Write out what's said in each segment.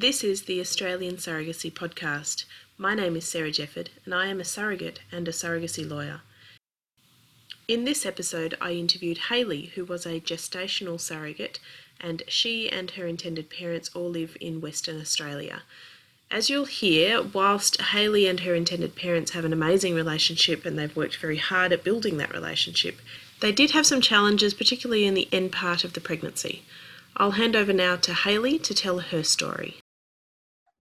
This is the Australian Surrogacy Podcast. My name is Sarah Jefford, and I am a surrogate and a surrogacy lawyer. In this episode, I interviewed Hayley, who was a gestational surrogate, and she and her intended parents all live in Western Australia. As you'll hear, whilst Hayley and her intended parents have an amazing relationship and they've worked very hard at building that relationship, they did have some challenges, particularly in the end part of the pregnancy. I'll hand over now to Hayley to tell her story.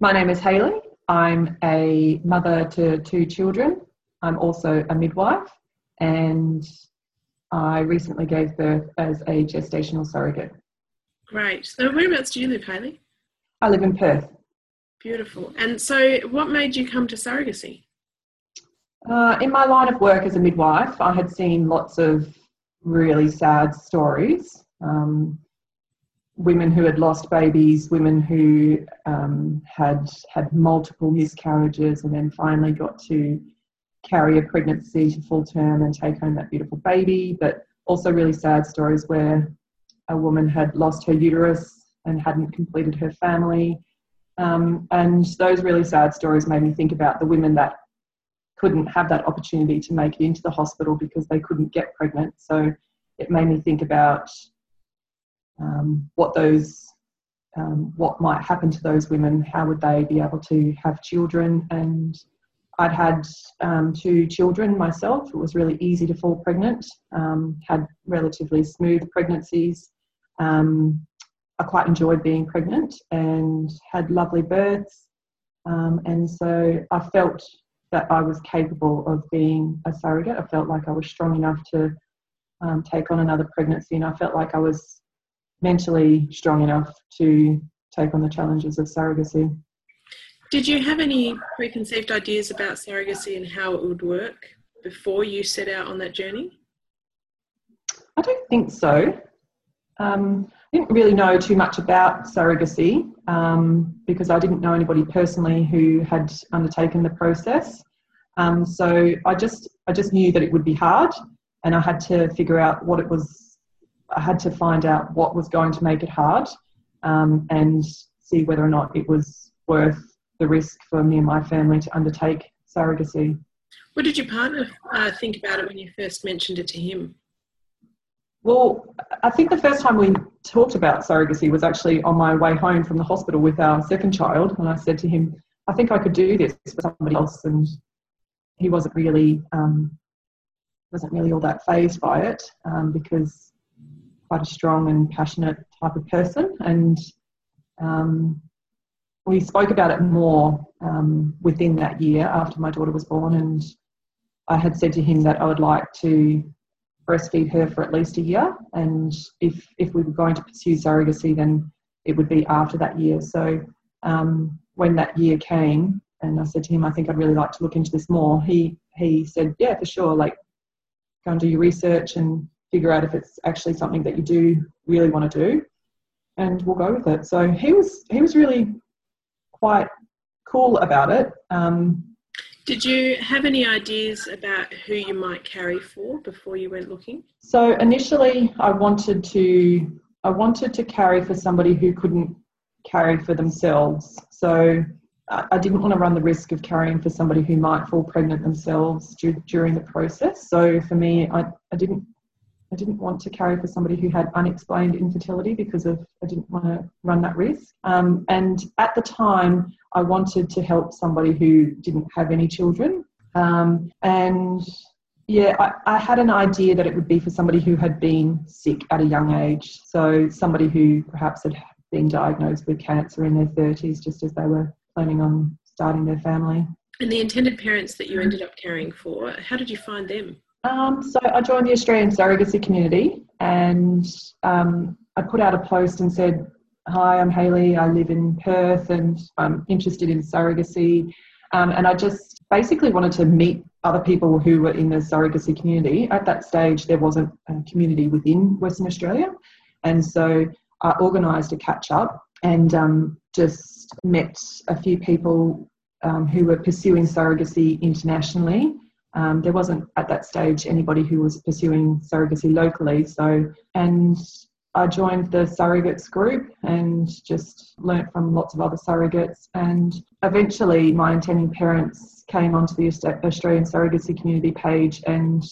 My name is Hayley. I'm a mother to two children. I'm also a midwife and I recently gave birth as a gestational surrogate. Great. So, whereabouts do you live, Hayley? I live in Perth. Beautiful. And so, what made you come to surrogacy? Uh, in my line of work as a midwife, I had seen lots of really sad stories. Um, women who had lost babies, women who um, had had multiple miscarriages, and then finally got to carry a pregnancy to full term and take home that beautiful baby. But also really sad stories where a woman had lost her uterus and hadn't completed her family. Um, and those really sad stories made me think about the women that couldn't have that opportunity to make it into the hospital because they couldn't get pregnant. So it made me think about um, what those um, what might happen to those women how would they be able to have children? And i'd had um, two children myself. It was really easy to fall pregnant um, had relatively smooth pregnancies. Um, i quite enjoyed being pregnant and had lovely births. Um, and so i felt that i was capable of being a surrogate. I felt like i was strong enough to take on another pregnancy and i felt like i was mentally strong enough to take on the challenges of surrogacy. Did you have any preconceived ideas about surrogacy and how it would work before you set out on that journey? I don't think so. Um, I didn't really know too much about surrogacy um, because I didn't know anybody personally who had undertaken the process. Um, so I just I just knew that it would be hard, and I had to figure out what it was I had to find out what was going to make it hard um, and see whether or not it was worth the risk for me and my family to undertake surrogacy. What did your partner uh, think about it when you first mentioned it to him? Well, I think the first time we talked about surrogacy was actually on my way home from the hospital with our second child, and I said to him, "I think I could do this for somebody else," and he wasn't really um, wasn't really all that fazed by it um, because quite a strong and passionate type of person, and um, we spoke about it more um, within that year after my daughter was born. And I had said to him that I would like to breastfeed her for at least a year, and if if we were going to pursue surrogacy, then it would be after that year. So um, when that year came, and I said to him, I think I'd really like to look into this more. He he said, yeah, for sure. Like, go and do your research and figure out if it's actually something that you do really want to do, and we'll go with it. So he was he was really quite cool about it. Um, did you have any ideas about who you might carry for before you went looking? So initially, I wanted to I wanted to carry for somebody who couldn't carry for themselves. So I didn't want to run the risk of carrying for somebody who might fall pregnant themselves during the process. So for me, I, I didn't I didn't want to carry for somebody who had unexplained infertility because of I didn't want to run that risk. Um, and at the time, I wanted to help somebody who didn't have any children. Um, and yeah, I, I, had an idea that it would be for somebody who had been sick at a young age. So somebody who perhaps had been diagnosed with cancer in their 30s just as they were planning on starting their family. And the intended parents that you ended up caring for, how did you find them? Um, so I joined the Australian surrogacy community and um, I put out a post and said, Hi, I'm Hayley. I live in Perth and I'm interested in surrogacy. Um, and I just basically wanted to meet other people who were in the surrogacy community. At that stage, there wasn't a community within Western Australia. And so I organised a catch up and um, just met a few people um, who were pursuing surrogacy internationally um, there wasn't at that stage anybody who was pursuing surrogacy locally. So, and I joined the surrogates group and just learnt from lots of other surrogates. And eventually, my intending parents came onto the Australian surrogacy community page, and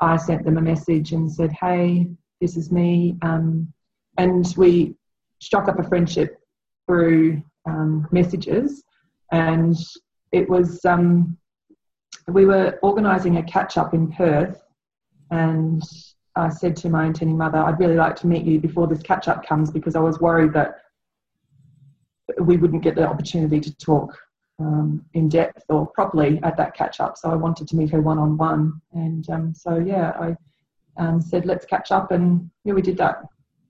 I sent them a message and said, "Hey, this is me." Um, and we struck up a friendship through um, messages, and it was um, we were organising a catch up in Perth, and I said to my intending mother, I'd really like to meet you before this catch up comes because I was worried that we wouldn't get the opportunity to talk um, in depth or properly at that catch up. So I wanted to meet her one on one. And um, so, yeah, I um, said, let's catch up. And yeah, we did that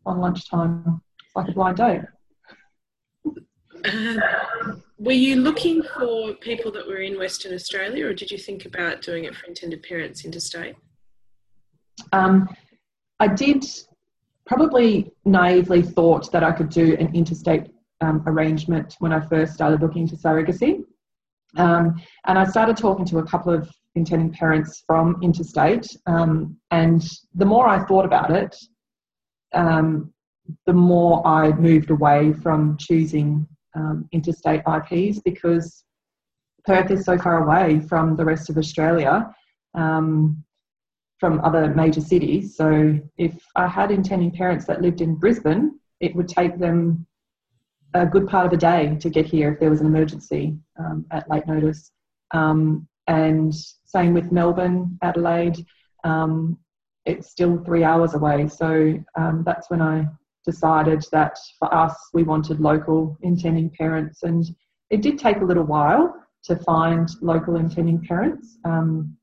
on lunchtime. It's like a blind date. Um, were you looking for people that were in Western Australia or did you think about doing it for intended parents interstate? Um, I did probably naively thought that I could do an interstate um, arrangement when I first started looking into surrogacy. Um, and I started talking to a couple of intending parents from interstate. Um, and the more I thought about it, um, the more I moved away from choosing um, interstate IPs because Perth is so far away from the rest of Australia. Um, from other major cities. So if I had intending parents that lived in Brisbane, it would take them a good part of a day to get here if there was an emergency um, at late notice. Um, and same with Melbourne, Adelaide, um, it's still three hours away. So um, that's when I decided that for us, we wanted local intending parents. And it did take a little while to find local intending parents. Um,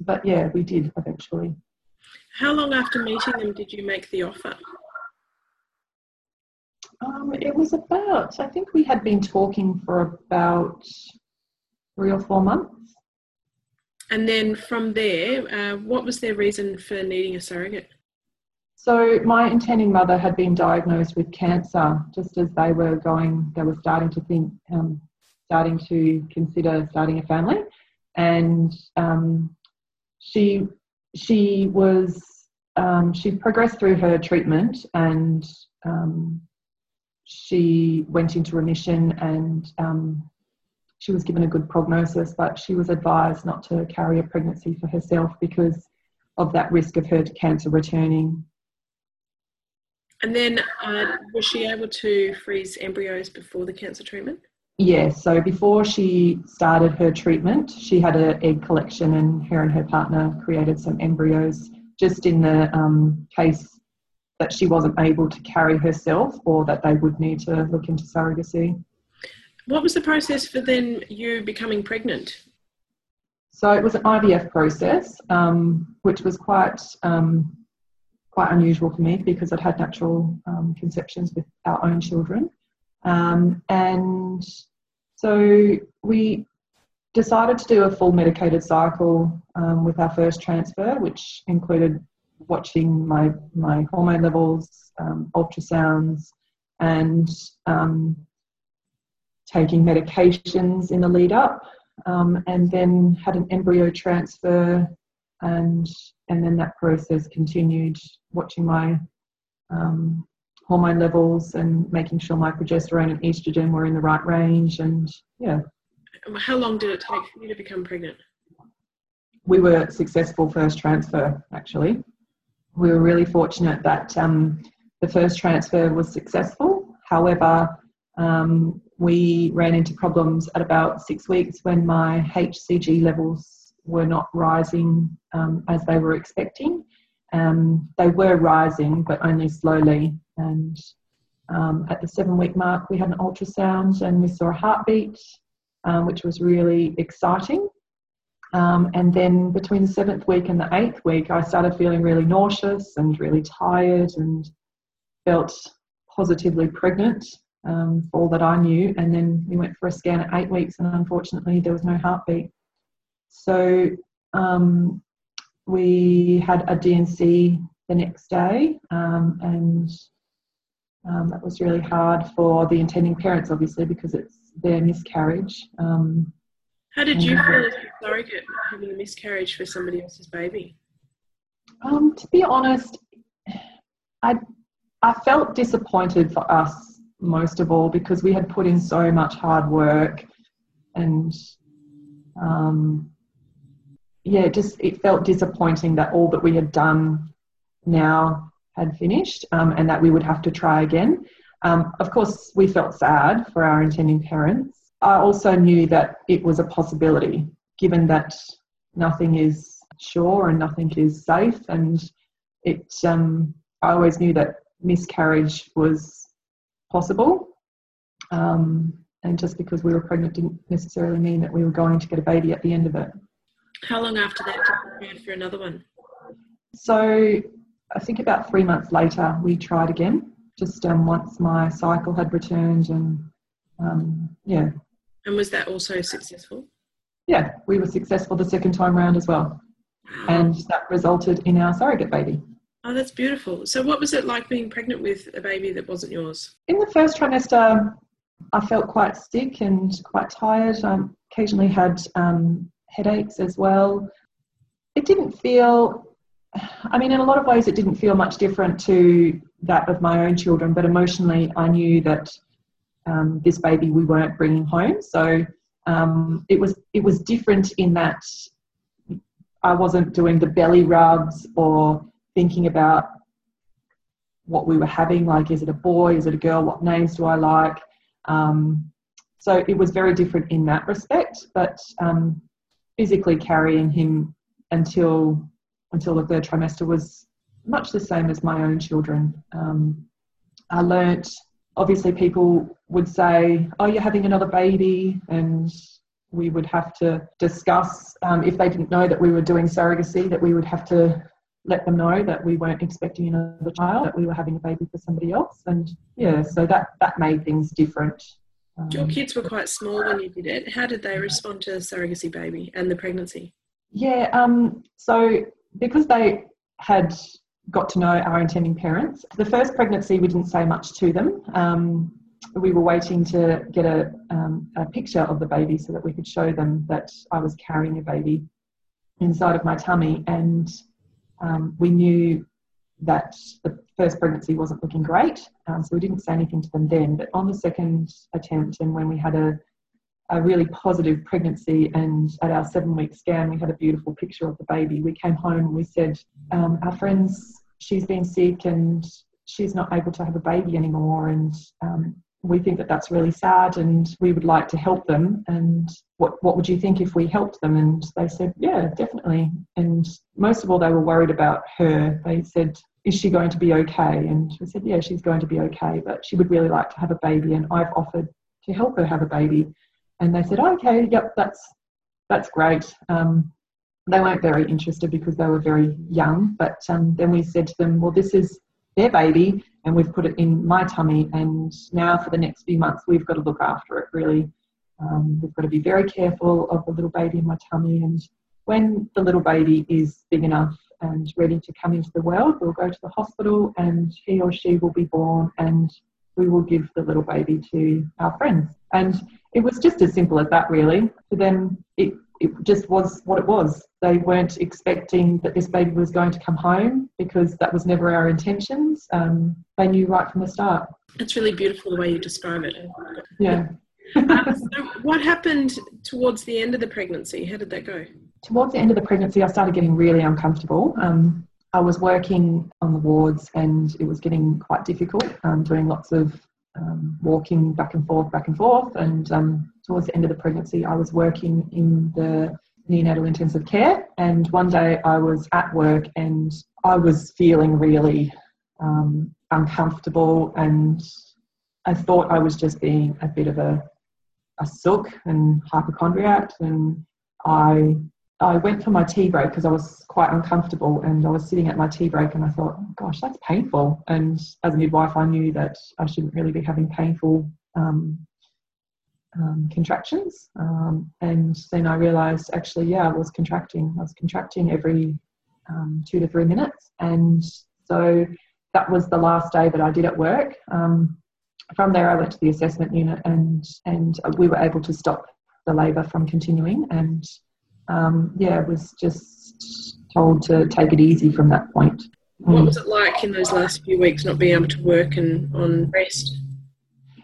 but yeah, we did eventually. How long after meeting them did you make the offer? Um, it was about, I think we had been talking for about three or four months. And then from there, uh, what was their reason for needing a surrogate? So, my intending mother had been diagnosed with cancer just as they were going, they were starting to think, um, starting to consider starting a family. And um, she she was um, she progressed through her treatment and um, she went into remission and um, she was given a good prognosis, but she was advised not to carry a pregnancy for herself because of that risk of her cancer returning. And then, uh, was she able to freeze embryos before the cancer treatment? Yeah, so before she started her treatment, she had an egg collection, and her and her partner created some embryos just in the um, case that she wasn't able to carry herself or that they would need to look into surrogacy. What was the process for then you becoming pregnant? So it was an IVF process, um, which was quite um, quite unusual for me because I'd had natural um, conceptions with our own children. Um, and so we decided to do a full medicated cycle um, with our first transfer, which included watching my, my hormone levels, um, ultrasounds, and um, taking medications in the lead up, um, and then had an embryo transfer, and and then that process continued, watching my um, hormone levels and making sure my progesterone and estrogen were in the right range. And yeah. How long did it take for you to become pregnant? We were successful first transfer, actually. We were really fortunate that um, the first transfer was successful. However, um, we ran into problems at about six weeks when my HCG levels were not rising um, as they were expecting. Um, they were rising, but only slowly. And um, at the seven week mark, we had an ultrasound and we saw a heartbeat, um, which was really exciting. Um, and then between the seventh week and the eighth week, I started feeling really nauseous and really tired and felt positively pregnant um, for all that I knew. And then we went for a scan at eight weeks, and unfortunately, there was no heartbeat. So um, we had a D&C the next day, um, and um, that was really hard for the intending parents, obviously, because it's their miscarriage. Um, How did you feel as a surrogate having a miscarriage for somebody else's baby? Um, to be honest, I I felt disappointed for us most of all because we had put in so much hard work and um, yeah, just it felt disappointing that all that we had done now had finished um, and that we would have to try again. Um, of course, we felt sad for our intending parents. I also knew that it was a possibility, given that nothing is sure and nothing is safe. And it, um, I always knew that miscarriage was possible. Um, and just because we were pregnant didn't necessarily mean that we were going to get a baby at the end of it. How long after that did you prepare for another one? So I think about three months later, we tried again, just um, once my cycle had returned, and um, yeah. And was that also successful? Yeah, we were successful the second time round as well. And that resulted in our surrogate baby. Oh, that's beautiful. So, what was it like being pregnant with a baby that wasn't yours? In the first trimester, I felt quite sick and quite tired. I occasionally had um, headaches as well. It didn't feel, I mean, in a lot of ways, it didn't feel much different to that of my own children, but emotionally, I knew that um, this baby we weren't bringing home. So um, it was it was different in that I wasn't doing the belly rubs or thinking about what we were having like is it a boy is it a girl what names do i like um, so it was very different in that respect but um, physically carrying him until until the third trimester was much the same as my own children um, i learnt obviously people would say oh you're having another baby and we would have to discuss um, if they didn't know that we were doing surrogacy that we would have to let them know that we weren't expecting another child, that we were having a baby for somebody else, and yeah, so that that made things different. Um, Your kids were quite small when you did it. How did they respond to the surrogacy baby and the pregnancy? Yeah, um, so because they had got to know our intending parents, the first pregnancy we didn't say much to them. Um, we were waiting to get a, um, a picture of the baby so that we could show them that I was carrying a baby inside of my tummy and um, we knew that the first pregnancy wasn't looking great, um, so we didn't say anything to them then. But on the second attempt, and when we had a, a really positive pregnancy, and at our seven week scan, we had a beautiful picture of the baby, we came home and we said, um, Our friends, she's been sick and she's not able to have a baby anymore, and um, we think that that's really sad and we would like to help them. And what what would you think if we helped them? And they said yeah definitely. And most of all they were worried about her. They said is she going to be okay and we said yeah she's going to be okay but she would really like to have a baby and I've offered to help her have a baby and they said okay yep that's that's great um, they weren't very interested because they were very young but um, then we said to them well this is their baby and we've put it in my tummy. And now for the next few months, we've got to look after it really. Um, we've got to be very careful of the little baby in my tummy. And when the little baby is big enough and ready to come into the world, we'll go to the hospital and he or she will be born and we will give the little baby to our friends. And it was just as simple as that, really. For them, it it just was what it was. They weren't expecting that this baby was going to come home because that was never our intentions. Um, they knew right from the start. It's really beautiful the way you describe it. Yeah. um, so what happened towards the end of the pregnancy? How did that go? Towards the end of the pregnancy, I started getting really uncomfortable. Um, I was working on the wards and it was getting quite difficult, um, doing lots of um, walking back and forth, back and forth. And um, towards the end of the pregnancy, I was working in the neonatal intensive care. And one day I was at work and I was feeling really um, uncomfortable. And I thought I was just being a bit of a, a sook and hypochondriac. And I I went for my tea break because I was quite uncomfortable and I was sitting at my tea break and I thought, gosh, that's painful. And as a midwife, I knew that I shouldn't really be having painful um, um, contractions. Um, and then I realized actually, yeah, I was contracting. I was contracting every um, two to three minutes. And so that was the last day that I did at work. Um, from there, I went to the assessment unit and, and we were able to stop the labour from continuing. And um, yeah, I was just told to take it easy from that point. What was it like in those last few weeks not being able to work and on rest?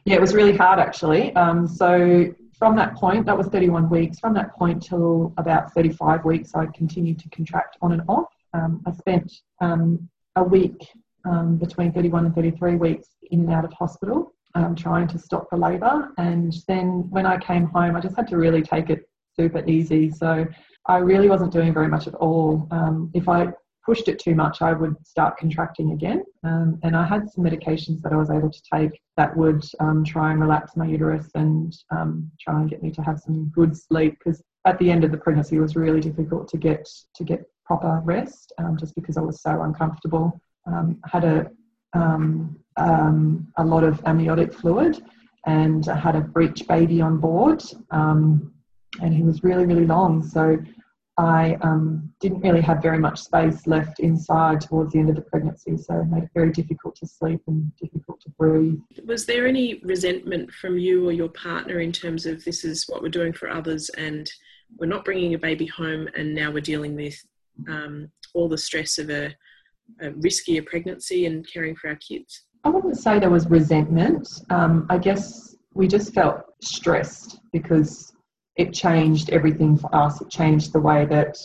Yeah, it was really hard actually. Um, so from that point, that was 31 weeks. From that point till about 35 weeks, I continued to contract on and off. Um, I spent um, a week um, between 31 and 33 weeks in and out of hospital um, trying to stop the labour. And then when I came home, I just had to really take it super easy. So I really wasn't doing very much at all. Um, if I pushed it too much, I would start contracting again. Um, and I had some medications that I was able to take that would um, try and relax my uterus and um, try and get me to have some good sleep because at the end of the pregnancy it was really difficult to get to get proper rest um, just because I was so uncomfortable. Um, had a um, a lot of amniotic fluid and I had a breech baby on board and he was really really long so I um, didn't really have very much space left inside towards the end of the pregnancy, so it made it very difficult to sleep and difficult to breathe. Was there any resentment from you or your partner in terms of this is what we're doing for others and we're not bringing a baby home and now we're dealing with um, all the stress of a, a, riskier pregnancy and caring for our kids? I wouldn't say there was resentment. Um, I guess we just felt stressed because it changed everything for us. It changed the way that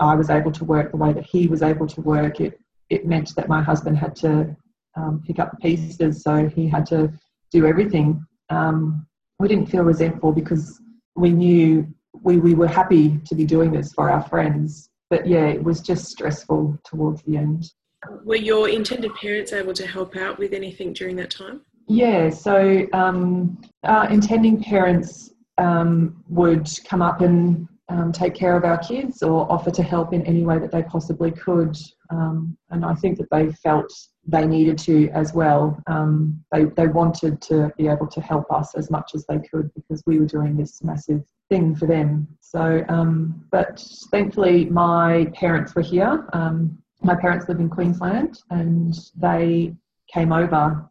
I was able to work, the way that he was able to work. It it meant that my husband had to um, pick up the pieces, so he had to do everything. Um, we didn't feel resentful because we knew we, we were happy to be doing this for our friends. But yeah, it was just stressful towards the end. Were your intended parents able to help out with anything during that time? Yeah, so um, our intending parents um, would come up and um, take care of our kids or offer to help in any way that they possibly could. Um, and I think that they felt they needed to as well. Um, they, they wanted to be able to help us as much as they could because we were doing this massive thing for them. So, um, but thankfully, my parents were here. Um, my parents live in Queensland and they came over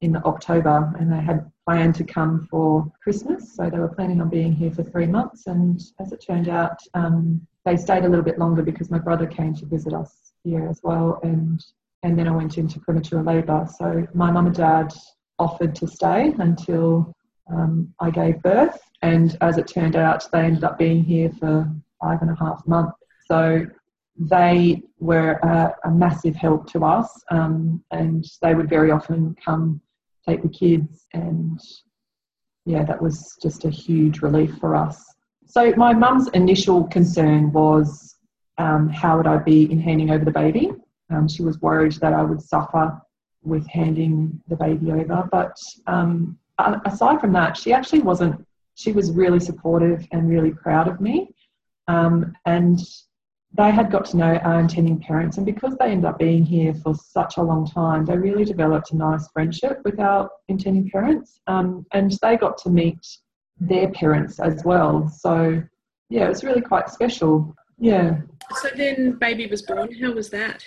in October and they had planned to come for Christmas. So they were planning on being here for three months. And as it turned out, um, they stayed a little bit longer because my brother came to visit us here as well. And, and then I went into premature labour. So my mum and dad offered to stay until um, I gave birth. And as it turned out, they ended up being here for five and a half months. So they were a, a massive help to us, um, and they would very often come take the kids and yeah that was just a huge relief for us. So my mum's initial concern was um, how would i be in handing over the baby? Um, she was worried that i would suffer with handing the baby over but um, aside from that she actually wasn't she was really supportive and really proud of me. Um, and they had got to know our intending parents, and because they ended up being here for such a long time, they really developed a nice friendship with our intending parents, um, and they got to meet their parents as well. So, yeah, it was really quite special. Yeah. So then, baby was born. How was that?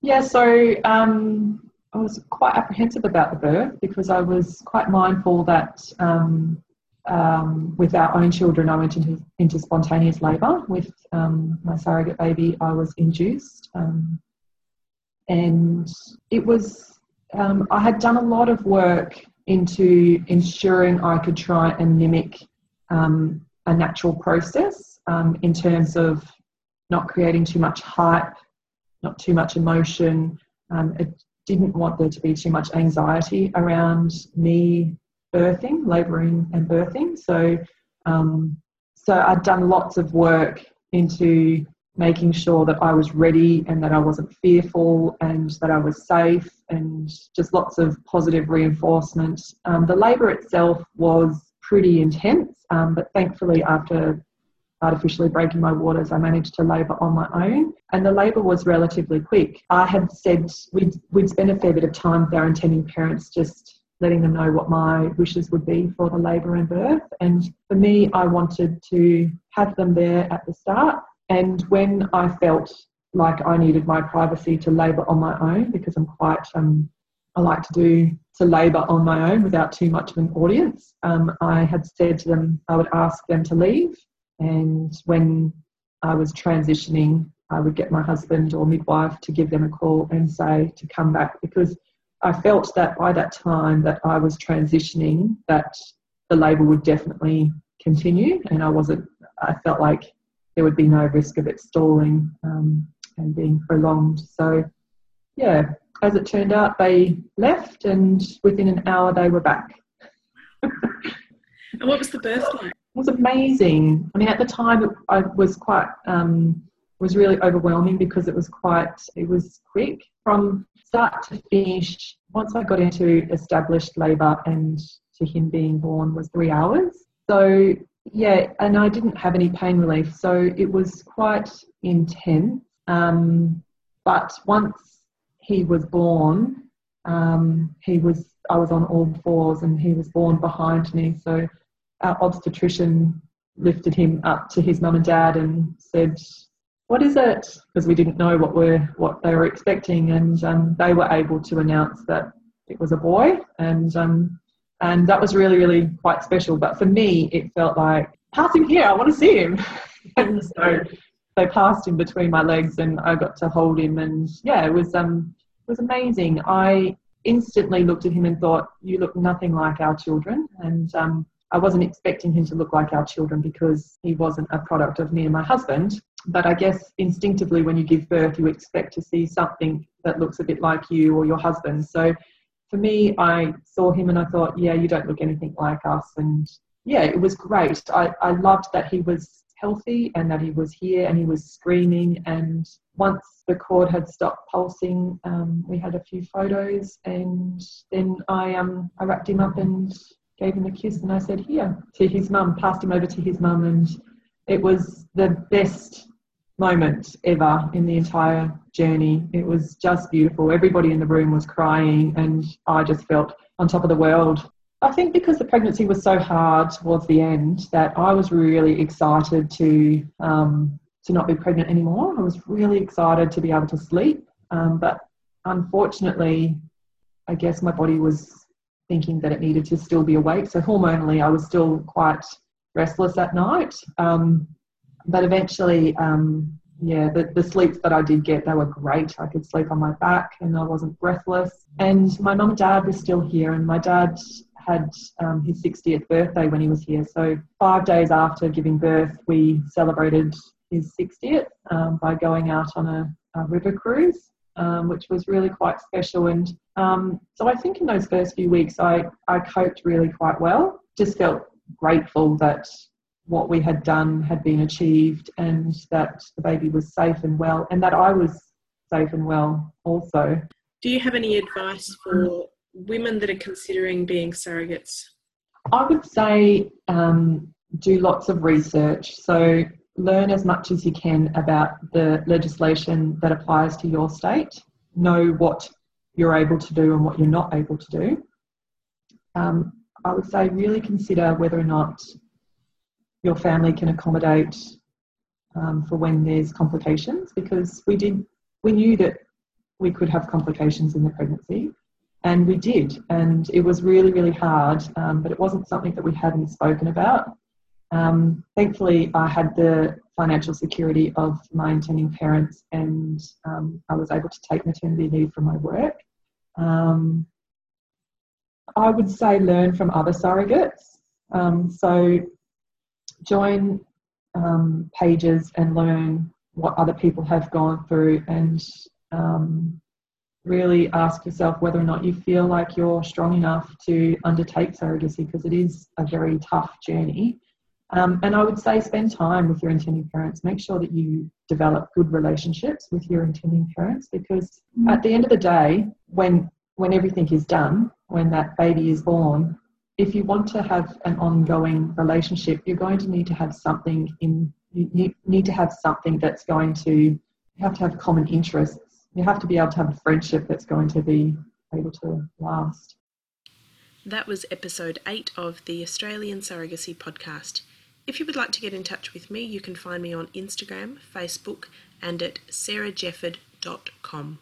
Yeah, so um, I was quite apprehensive about the birth because I was quite mindful that um, um, with our own children, I went into, into spontaneous labour. With um, my surrogate baby, I was induced. Um, and it was, um, I had done a lot of work into ensuring I could try and mimic um, a natural process um, in terms of not creating too much hype, not too much emotion. I didn't want there to be too much anxiety around me birthing, labouring and birthing. So, um, so I'd done lots of work into making sure that I was ready and that I wasn't fearful and that I was safe and just lots of positive reinforcement. Um, the labour itself was pretty intense, um, but thankfully, after artificially breaking my waters, I managed to labour on my own. And the labour was relatively quick. I had said we'd, we'd spend a fair bit of time with our intending parents just letting them know what my wishes would be for the labour and birth. And for me, I wanted to have them there at the start. And when I felt like I needed my privacy to labour on my own, because I'm quite, um, I like to do to labour on my own without too much of an audience, um, I had said to them I would ask them to leave. And when I was transitioning, I would get my husband or midwife to give them a call and say to come back because I felt that by that time that I was transitioning, that the labour would definitely continue, and I wasn't. I felt like there would be no risk of it stalling um, and being prolonged. So, yeah, as it turned out, they left, and within an hour they were back. and what was the birth like? It was amazing. I mean, at the time, I was quite um, was really overwhelming because it was quite it was quick from start to finish. Once I got into established labour and to him being born was three hours. So yeah, and I didn't have any pain relief, so it was quite intense. Um, but once he was born, um, he was I was on all fours and he was born behind me. So our obstetrician lifted him up to his mum and dad and said, "What is it?" Because we didn't know what were what they were expecting, and um, they were able to announce that it was a boy, and um, and that was really really quite special. But for me, it felt like pass him here. I want to see him, and so they passed him between my legs, and I got to hold him, and yeah, it was um it was amazing. I instantly looked at him and thought, "You look nothing like our children," and um, I wasn't expecting him to look like our children because he wasn't a product of me and my husband. But I guess instinctively, when you give birth, you expect to see something that looks a bit like you or your husband. So for me, I saw him and I thought, yeah, you don't look anything like us. And yeah, it was great. I, I loved that he was healthy and that he was here and he was screaming. And once the cord had stopped pulsing, um, we had a few photos and then I, um, I wrapped him up and gave him a kiss and I said, here, to his mum, passed him over to his mum. And it was the best moment ever in the entire journey. It was just beautiful. Everybody in the room was crying, and I just felt on top of the world. I think because the pregnancy was so hard towards the end that I was really excited to um, to not be pregnant anymore. I was really excited to be able to sleep, um, but unfortunately, I guess my body was thinking that it needed to still be awake. So hormonally, I was still quite restless at night. Um, but eventually, um, yeah, the, the sleeps that I did get, they were great. I could sleep on my back and I wasn't breathless. And my mum and dad were still here, and my dad had um, his 60th birthday when he was here. So, five days after giving birth, we celebrated his 60th um, by going out on a, a river cruise, um, which was really quite special. And um, so, I think in those first few weeks, I, I coped really quite well. Just felt grateful that what we had done had been achieved and that the baby was safe and well and that I was safe and well also. Do you have any advice for women that are considering being surrogates? I would say um, do lots of research. So learn as much as you can about the legislation that applies to your state. Know what you're able to do and what you're not able to do. Um, I would say really consider whether or not your family can accommodate um, for when there's complications because we did we knew that we could have complications in the pregnancy and we did and it was really really hard um, but it wasn't something that we hadn't spoken about. Um, thankfully i had the financial security of my intending parents and um, i was able to take maternity leave from my work. Um, i would say learn from other surrogates. Um, so join um, pages and learn what other people have gone through and um, really ask yourself whether or not you feel like you're strong enough to undertake surrogacy because it is a very tough journey. Um, and I would say spend time with your intending parents. Make sure that you develop good relationships with your intending parents because at the end of the day, when when everything is done, when that baby is born, if you want to have an ongoing relationship, you're going to need to have something in, you need to have something that's going to, you have to have common interests. You have to be able to have a friendship that's going to be able to last. That was episode 8 of the Australian Surrogacy Podcast. If you would like to get in touch with me, you can find me on Instagram, Facebook, and at sarahjefford.com.